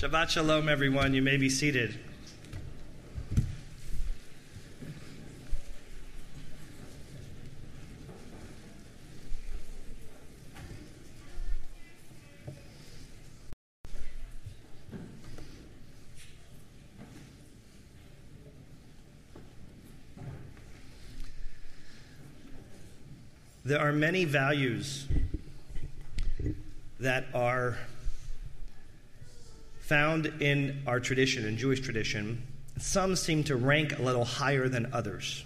Shabbat Shalom, everyone. You may be seated. There are many values that are found in our tradition, in Jewish tradition. Some seem to rank a little higher than others.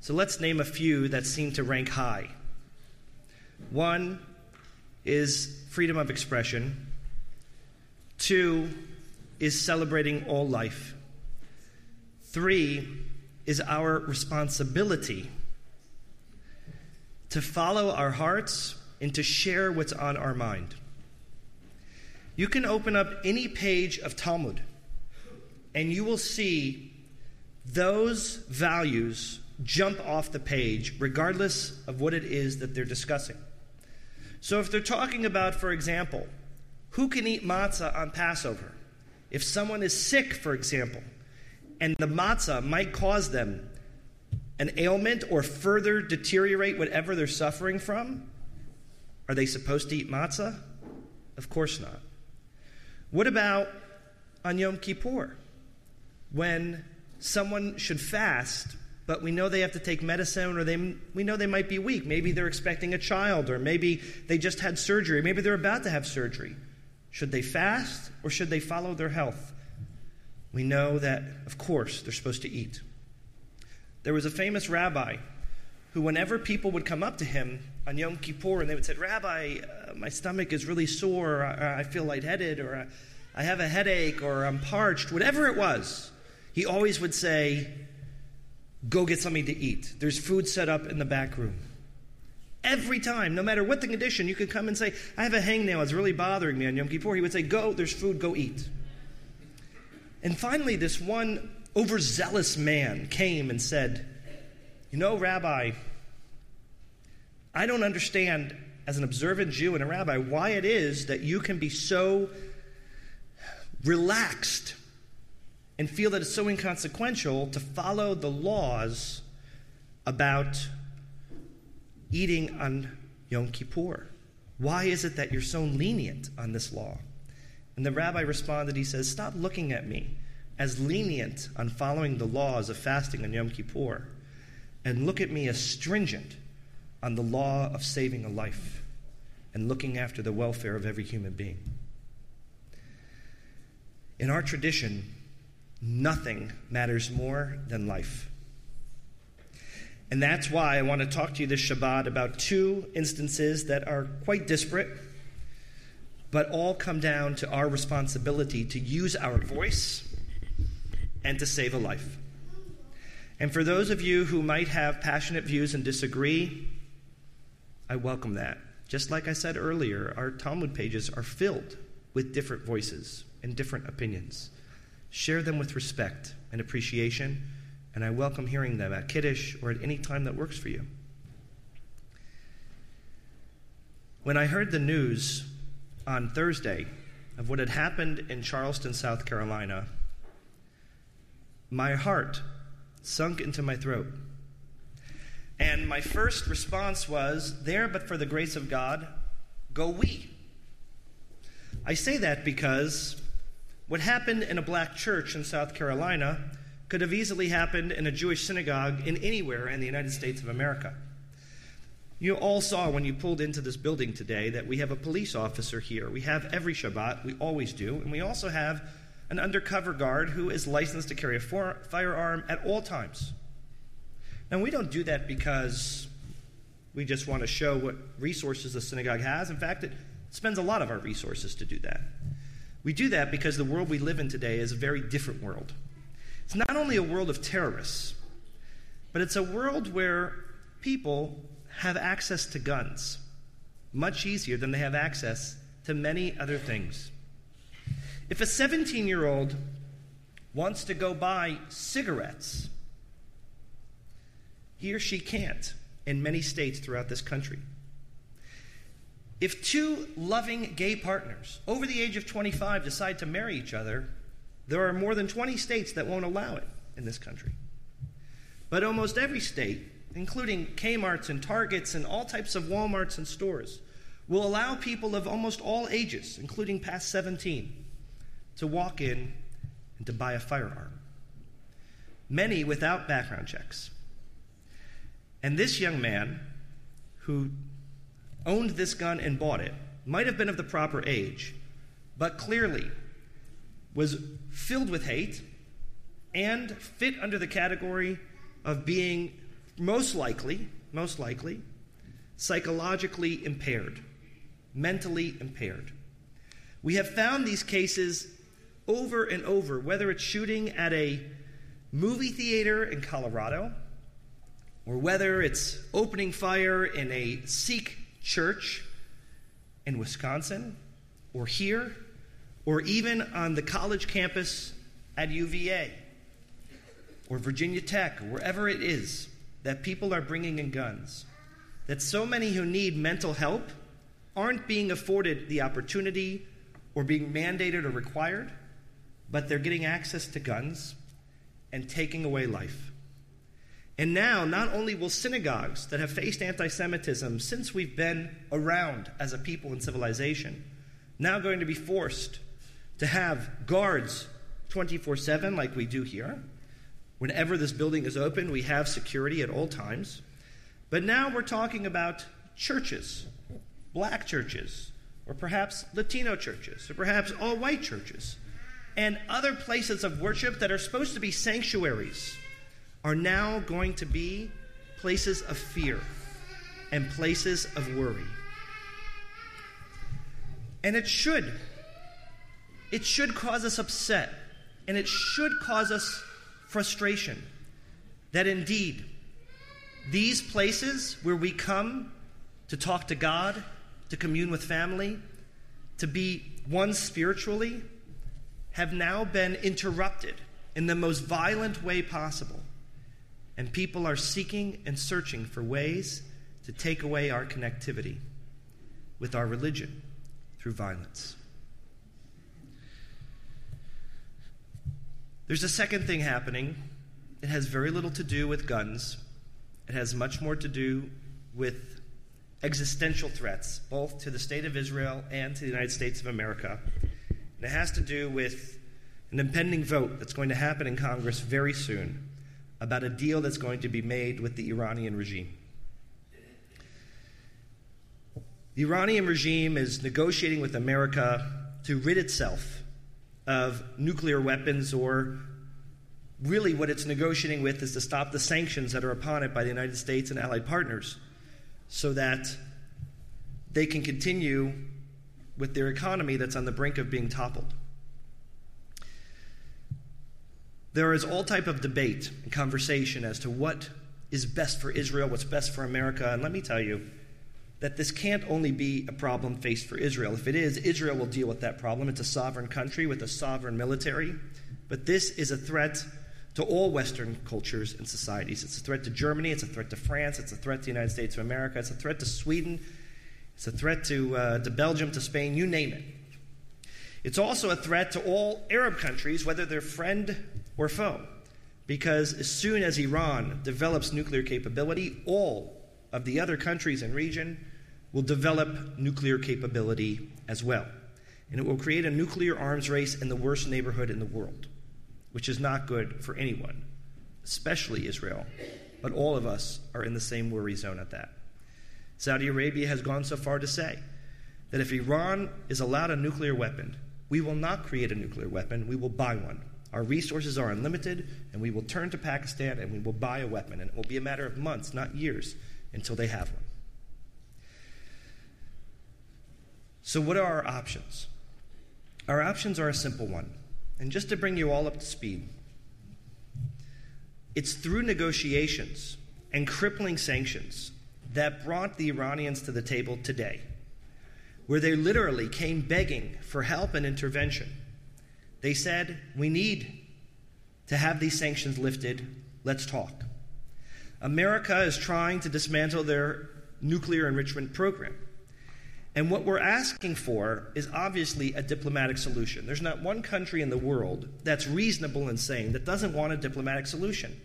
So let's name a few that seem to rank high. One is freedom of expression, two is celebrating all life, three is our responsibility to follow our hearts and to share what's on our mind. You can open up any page of Talmud and you will see those values jump off the page, regardless of what it is that they're discussing. So, if they're talking about, for example, who can eat matzah on Passover, if someone is sick, for example, and the matzah might cause them an ailment or further deteriorate whatever they're suffering from, are they supposed to eat matzah? Of course not. What about on Yom Kippur? When someone should fast, but we know they have to take medicine or they, we know they might be weak. Maybe they're expecting a child, or maybe they just had surgery, maybe they're about to have surgery. Should they fast or should they follow their health? We know that, of course, they're supposed to eat. There was a famous rabbi who, whenever people would come up to him on Yom Kippur and they would say, Rabbi, uh, my stomach is really sore, or, I feel lightheaded, or I have a headache, or I'm parched, whatever it was, he always would say, Go get something to eat. There's food set up in the back room. Every time, no matter what the condition, you could come and say, I have a hangnail, it's really bothering me on Yom Kippur. He would say, Go, there's food, go eat. And finally, this one overzealous man came and said, You know, Rabbi, I don't understand, as an observant Jew and a rabbi, why it is that you can be so relaxed and feel that it's so inconsequential to follow the laws about eating on Yom Kippur. Why is it that you're so lenient on this law? And the rabbi responded, he says, Stop looking at me as lenient on following the laws of fasting on Yom Kippur, and look at me as stringent on the law of saving a life and looking after the welfare of every human being. In our tradition, nothing matters more than life. And that's why I want to talk to you this Shabbat about two instances that are quite disparate, but all come down to our responsibility to use our voice and to save a life. And for those of you who might have passionate views and disagree, I welcome that. Just like I said earlier, our Talmud pages are filled with different voices and different opinions. Share them with respect and appreciation, and I welcome hearing them at Kiddush or at any time that works for you. When I heard the news on Thursday of what had happened in Charleston, South Carolina, my heart sunk into my throat. And my first response was, There, but for the grace of God, go we. I say that because what happened in a black church in South Carolina could have easily happened in a Jewish synagogue in anywhere in the United States of America. You all saw when you pulled into this building today that we have a police officer here. We have every Shabbat, we always do, and we also have an undercover guard who is licensed to carry a firearm at all times. Now, we don't do that because we just want to show what resources the synagogue has. In fact, it spends a lot of our resources to do that. We do that because the world we live in today is a very different world. It's not only a world of terrorists, but it's a world where people have access to guns much easier than they have access to many other things. If a 17 year old wants to go buy cigarettes, he or she can't in many states throughout this country. If two loving gay partners over the age of 25 decide to marry each other, there are more than 20 states that won't allow it in this country. But almost every state, including Kmart's and Targets and all types of Walmarts and stores, will allow people of almost all ages, including past 17, to walk in and to buy a firearm. Many without background checks. And this young man who owned this gun and bought it might have been of the proper age, but clearly was filled with hate and fit under the category of being most likely, most likely, psychologically impaired, mentally impaired. We have found these cases over and over, whether it's shooting at a movie theater in Colorado, or whether it's opening fire in a Sikh church in Wisconsin, or here, or even on the college campus at UVA, or Virginia Tech, or wherever it is that people are bringing in guns. That so many who need mental help aren't being afforded the opportunity or being mandated or required, but they're getting access to guns and taking away life. And now, not only will synagogues that have faced anti Semitism since we've been around as a people in civilization, now going to be forced to have guards 24 7 like we do here. Whenever this building is open, we have security at all times. But now we're talking about churches, black churches, or perhaps Latino churches, or perhaps all white churches, and other places of worship that are supposed to be sanctuaries are now going to be places of fear and places of worry. And it should. It should cause us upset. And it should cause us frustration. That indeed, these places where we come to talk to God, to commune with family, to be one spiritually, have now been interrupted in the most violent way possible and people are seeking and searching for ways to take away our connectivity with our religion through violence. There's a second thing happening. It has very little to do with guns, it has much more to do with existential threats, both to the state of Israel and to the United States of America. And it has to do with an impending vote that's going to happen in Congress very soon about a deal that's going to be made with the Iranian regime. The Iranian regime is negotiating with America to rid itself of nuclear weapons, or really what it's negotiating with is to stop the sanctions that are upon it by the United States and allied partners so that they can continue with their economy that's on the brink of being toppled. There is all type of debate and conversation as to what is best for Israel, what's best for America. And let me tell you that this can't only be a problem faced for Israel. If it is, Israel will deal with that problem. It's a sovereign country with a sovereign military. But this is a threat to all Western cultures and societies. It's a threat to Germany, it's a threat to France, it's a threat to the United States of America, it's a threat to Sweden, it's a threat to, uh, to Belgium, to Spain, you name it. It's also a threat to all Arab countries, whether they're friend or foe. Because as soon as Iran develops nuclear capability, all of the other countries in region will develop nuclear capability as well. And it will create a nuclear arms race in the worst neighborhood in the world, which is not good for anyone, especially Israel. But all of us are in the same worry zone at that. Saudi Arabia has gone so far to say that if Iran is allowed a nuclear weapon, we will not create a nuclear weapon, we will buy one. Our resources are unlimited, and we will turn to Pakistan and we will buy a weapon. And it will be a matter of months, not years, until they have one. So, what are our options? Our options are a simple one. And just to bring you all up to speed, it's through negotiations and crippling sanctions that brought the Iranians to the table today, where they literally came begging for help and intervention they said, We need to have these sanctions lifted. Let's talk. America is trying to dismantle their nuclear enrichment program. And what we're asking for is obviously a diplomatic solution. There's not one country in the world that's reasonable in saying that doesn't want a diplomatic solution.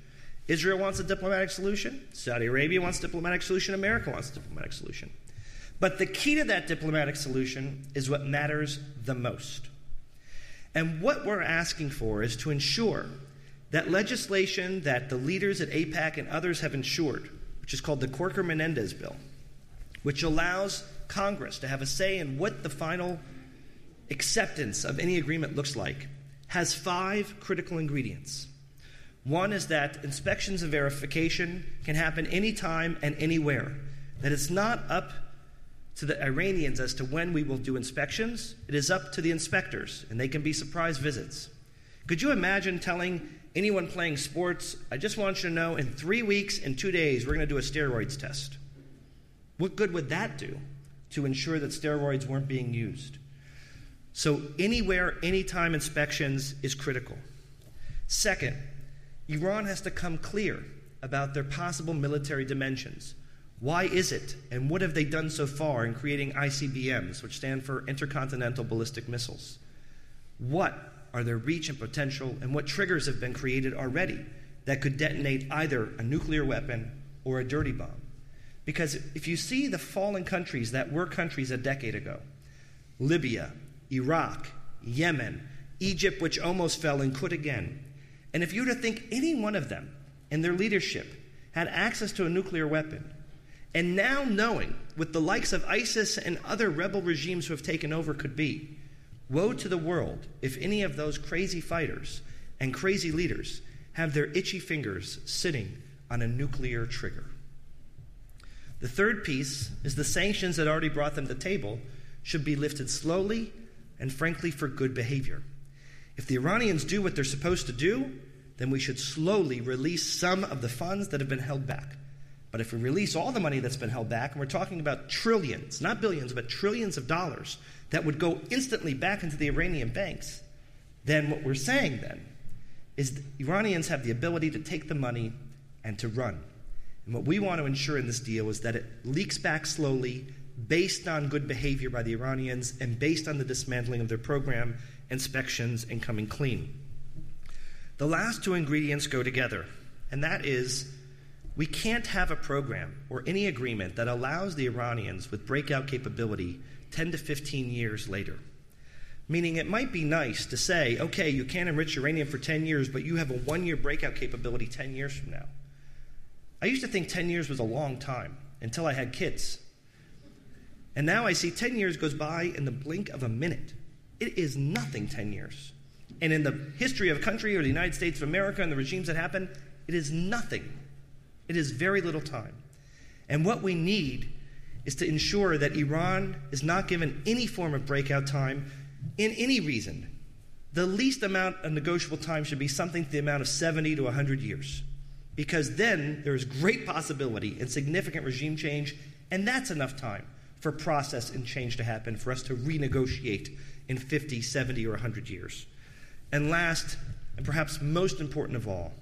Israel wants a diplomatic solution, Saudi Arabia wants a diplomatic solution, America wants a diplomatic solution. But the key to that diplomatic solution is what matters the most. And what we're asking for is to ensure that legislation that the leaders at AIPAC and others have ensured, which is called the Corker Menendez Bill, which allows Congress to have a say in what the final acceptance of any agreement looks like, has five critical ingredients. One is that inspections and verification can happen anytime and anywhere, that it's not up to the Iranians as to when we will do inspections. It is up to the inspectors, and they can be surprise visits. Could you imagine telling anyone playing sports, I just want you to know in three weeks and two days, we're going to do a steroids test? What good would that do to ensure that steroids weren't being used? So, anywhere, anytime inspections is critical. Second, Iran has to come clear about their possible military dimensions. Why is it, and what have they done so far in creating ICBMs, which stand for Intercontinental Ballistic Missiles? What are their reach and potential, and what triggers have been created already that could detonate either a nuclear weapon or a dirty bomb? Because if you see the fallen countries that were countries a decade ago Libya, Iraq, Yemen, Egypt, which almost fell and could again, and if you were to think any one of them and their leadership had access to a nuclear weapon, and now knowing what the likes of ISIS and other rebel regimes who have taken over could be, woe to the world if any of those crazy fighters and crazy leaders have their itchy fingers sitting on a nuclear trigger. The third piece is the sanctions that already brought them to table should be lifted slowly and, frankly, for good behavior. If the Iranians do what they're supposed to do, then we should slowly release some of the funds that have been held back. But if we release all the money that's been held back, and we're talking about trillions, not billions, but trillions of dollars that would go instantly back into the Iranian banks, then what we're saying then is Iranians have the ability to take the money and to run. And what we want to ensure in this deal is that it leaks back slowly based on good behavior by the Iranians and based on the dismantling of their program, inspections, and coming clean. The last two ingredients go together, and that is we can't have a program or any agreement that allows the Iranians with breakout capability 10 to 15 years later. Meaning, it might be nice to say, okay, you can't enrich uranium for 10 years, but you have a one year breakout capability 10 years from now. I used to think 10 years was a long time until I had kids. And now I see 10 years goes by in the blink of a minute. It is nothing 10 years. And in the history of a country or the United States of America and the regimes that happen, it is nothing it is very little time. And what we need is to ensure that Iran is not given any form of breakout time in any reason. The least amount of negotiable time should be something to the amount of 70 to 100 years. Because then there is great possibility and significant regime change, and that's enough time for process and change to happen for us to renegotiate in 50, 70, or 100 years. And last, and perhaps most important of all,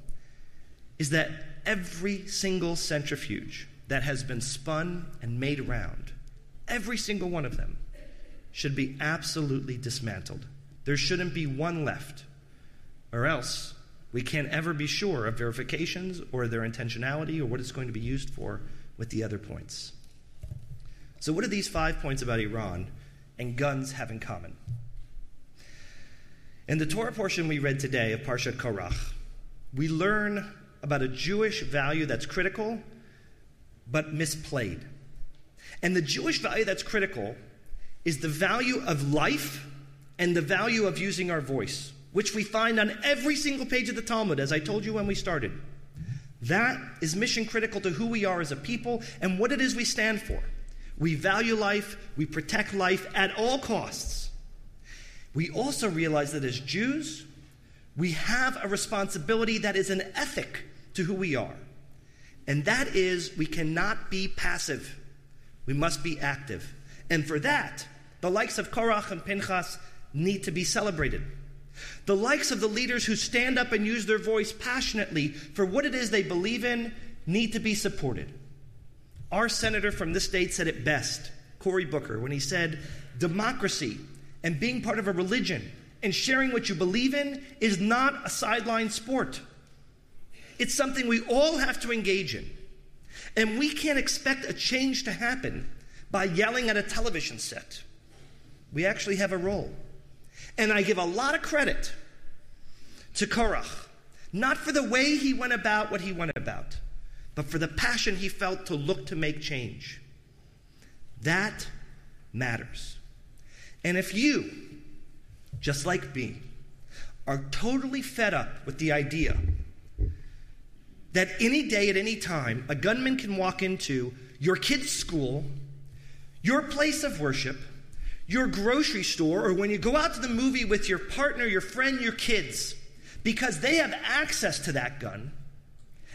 is that every single centrifuge that has been spun and made around, every single one of them, should be absolutely dismantled. There shouldn't be one left, or else we can't ever be sure of verifications or their intentionality or what it's going to be used for with the other points. So, what do these five points about Iran and guns have in common? In the Torah portion we read today of Parshat Korach, we learn about a Jewish value that's critical but misplayed. And the Jewish value that's critical is the value of life and the value of using our voice, which we find on every single page of the Talmud, as I told you when we started. That is mission critical to who we are as a people and what it is we stand for. We value life, we protect life at all costs. We also realize that as Jews, we have a responsibility that is an ethic to who we are. And that is, we cannot be passive. We must be active. And for that, the likes of Korach and Pinchas need to be celebrated. The likes of the leaders who stand up and use their voice passionately for what it is they believe in need to be supported. Our senator from this state said it best Cory Booker when he said, Democracy and being part of a religion and sharing what you believe in is not a sideline sport. It's something we all have to engage in. And we can't expect a change to happen by yelling at a television set. We actually have a role. And I give a lot of credit to Korach, not for the way he went about what he went about, but for the passion he felt to look to make change. That matters. And if you, just like me, are totally fed up with the idea that any day at any time a gunman can walk into your kid's school, your place of worship, your grocery store, or when you go out to the movie with your partner, your friend, your kids, because they have access to that gun,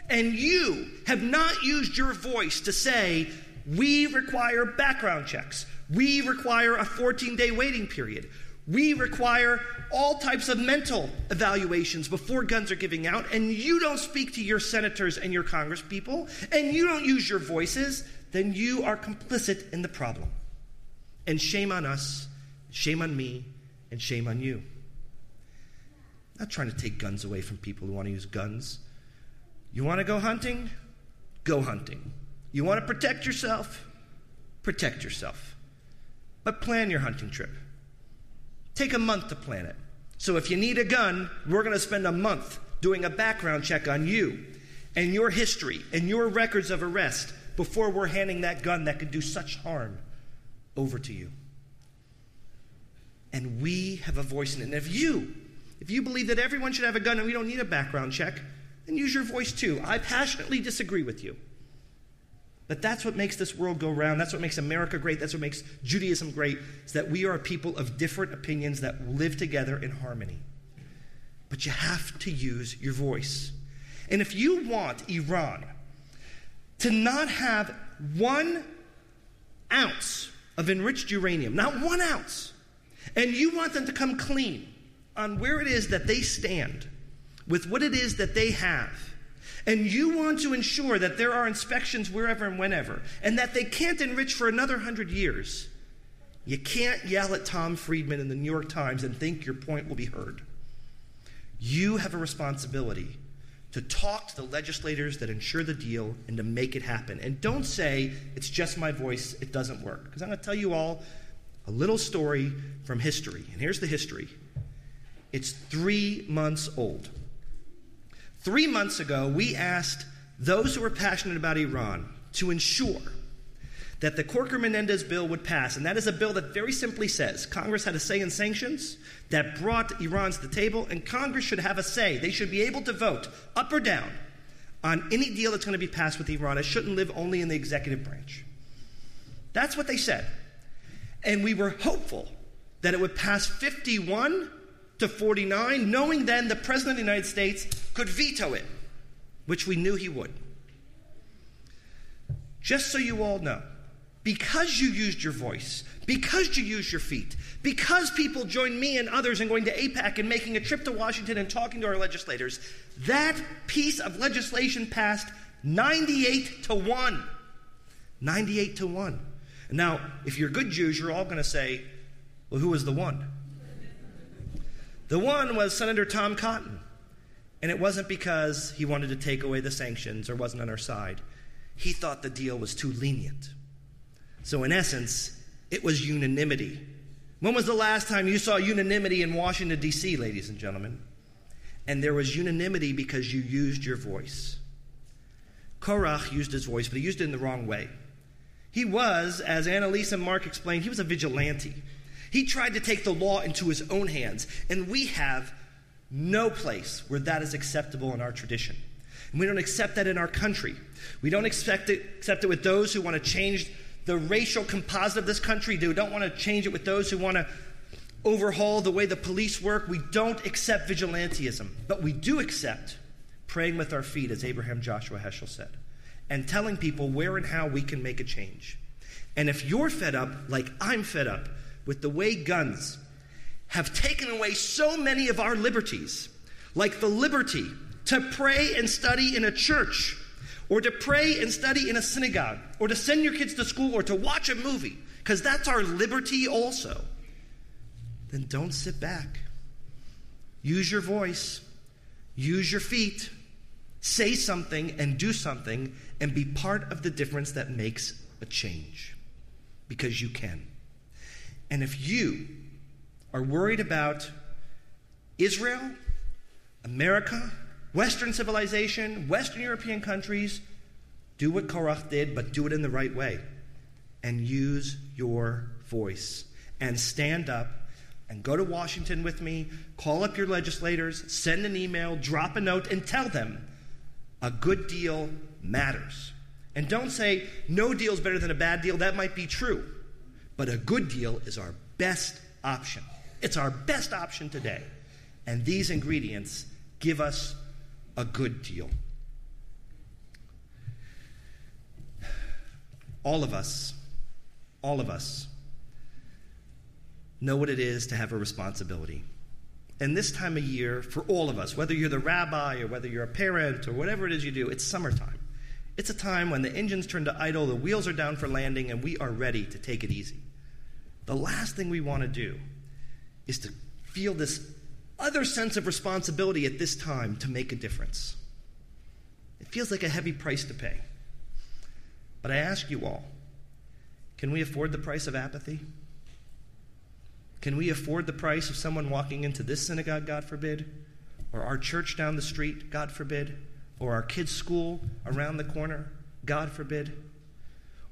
and you have not used your voice to say, we require background checks. We require a 14 day waiting period. We require all types of mental evaluations before guns are giving out, and you don't speak to your senators and your congresspeople, and you don't use your voices, then you are complicit in the problem. And shame on us, shame on me, and shame on you. I'm not trying to take guns away from people who want to use guns. You want to go hunting? Go hunting. You want to protect yourself? Protect yourself. But plan your hunting trip. Take a month to plan it. So if you need a gun, we're going to spend a month doing a background check on you and your history and your records of arrest before we're handing that gun that could do such harm over to you. And we have a voice in it. And if you, if you believe that everyone should have a gun and we don't need a background check, then use your voice too. I passionately disagree with you. But that's what makes this world go round. That's what makes America great. That's what makes Judaism great, is that we are a people of different opinions that live together in harmony. But you have to use your voice. And if you want Iran to not have one ounce of enriched uranium, not one ounce, and you want them to come clean on where it is that they stand with what it is that they have, and you want to ensure that there are inspections wherever and whenever, and that they can't enrich for another hundred years, you can't yell at Tom Friedman in the New York Times and think your point will be heard. You have a responsibility to talk to the legislators that ensure the deal and to make it happen. And don't say, it's just my voice, it doesn't work. Because I'm going to tell you all a little story from history. And here's the history it's three months old. Three months ago, we asked those who were passionate about Iran to ensure that the Corker Menendez bill would pass. And that is a bill that very simply says Congress had a say in sanctions that brought Iran to the table, and Congress should have a say. They should be able to vote up or down on any deal that's going to be passed with Iran. It shouldn't live only in the executive branch. That's what they said. And we were hopeful that it would pass 51 to 49, knowing then the President of the United States could veto it, which we knew he would. Just so you all know, because you used your voice, because you used your feet, because people joined me and others in going to AIPAC and making a trip to Washington and talking to our legislators, that piece of legislation passed 98 to 1. 98 to 1. Now, if you're good Jews, you're all going to say, well, who was the one? The one was Senator Tom Cotton. And it wasn't because he wanted to take away the sanctions or wasn't on our side. He thought the deal was too lenient. So, in essence, it was unanimity. When was the last time you saw unanimity in Washington, D.C., ladies and gentlemen? And there was unanimity because you used your voice. Korach used his voice, but he used it in the wrong way. He was, as Annalise and Mark explained, he was a vigilante. He tried to take the law into his own hands, and we have no place where that is acceptable in our tradition. And we don't accept that in our country. We don't accept it, accept it with those who want to change the racial composite of this country. They don't want to change it with those who want to overhaul the way the police work. We don't accept vigilantism, but we do accept praying with our feet, as Abraham Joshua Heschel said, and telling people where and how we can make a change. And if you're fed up, like I'm fed up, with the way guns have taken away so many of our liberties, like the liberty to pray and study in a church, or to pray and study in a synagogue, or to send your kids to school, or to watch a movie. because that's our liberty also, then don't sit back. Use your voice, use your feet, say something and do something, and be part of the difference that makes a change because you can. And if you are worried about Israel, America, Western civilization, Western European countries, do what Korach did, but do it in the right way. And use your voice. And stand up and go to Washington with me, call up your legislators, send an email, drop a note, and tell them a good deal matters. And don't say, no deal is better than a bad deal. That might be true. But a good deal is our best option. It's our best option today. And these ingredients give us a good deal. All of us, all of us, know what it is to have a responsibility. And this time of year, for all of us, whether you're the rabbi or whether you're a parent or whatever it is you do, it's summertime. It's a time when the engines turn to idle, the wheels are down for landing, and we are ready to take it easy. The last thing we want to do is to feel this other sense of responsibility at this time to make a difference. It feels like a heavy price to pay. But I ask you all can we afford the price of apathy? Can we afford the price of someone walking into this synagogue, God forbid, or our church down the street, God forbid, or our kids' school around the corner, God forbid,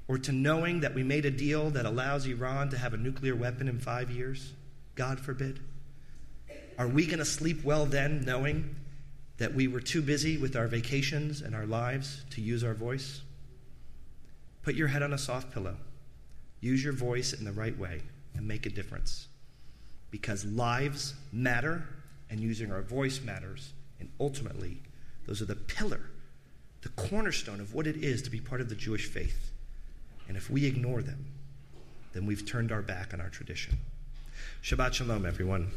or to knowing that we made a deal that allows Iran to have a nuclear weapon in five years, God forbid? Are we going to sleep well then, knowing that we were too busy with our vacations and our lives to use our voice? Put your head on a soft pillow. Use your voice in the right way and make a difference because lives matter and using our voice matters. And ultimately, those are the pillar, the cornerstone of what it is to be part of the Jewish faith. And if we ignore them, then we've turned our back on our tradition. Shabbat Shalom, everyone.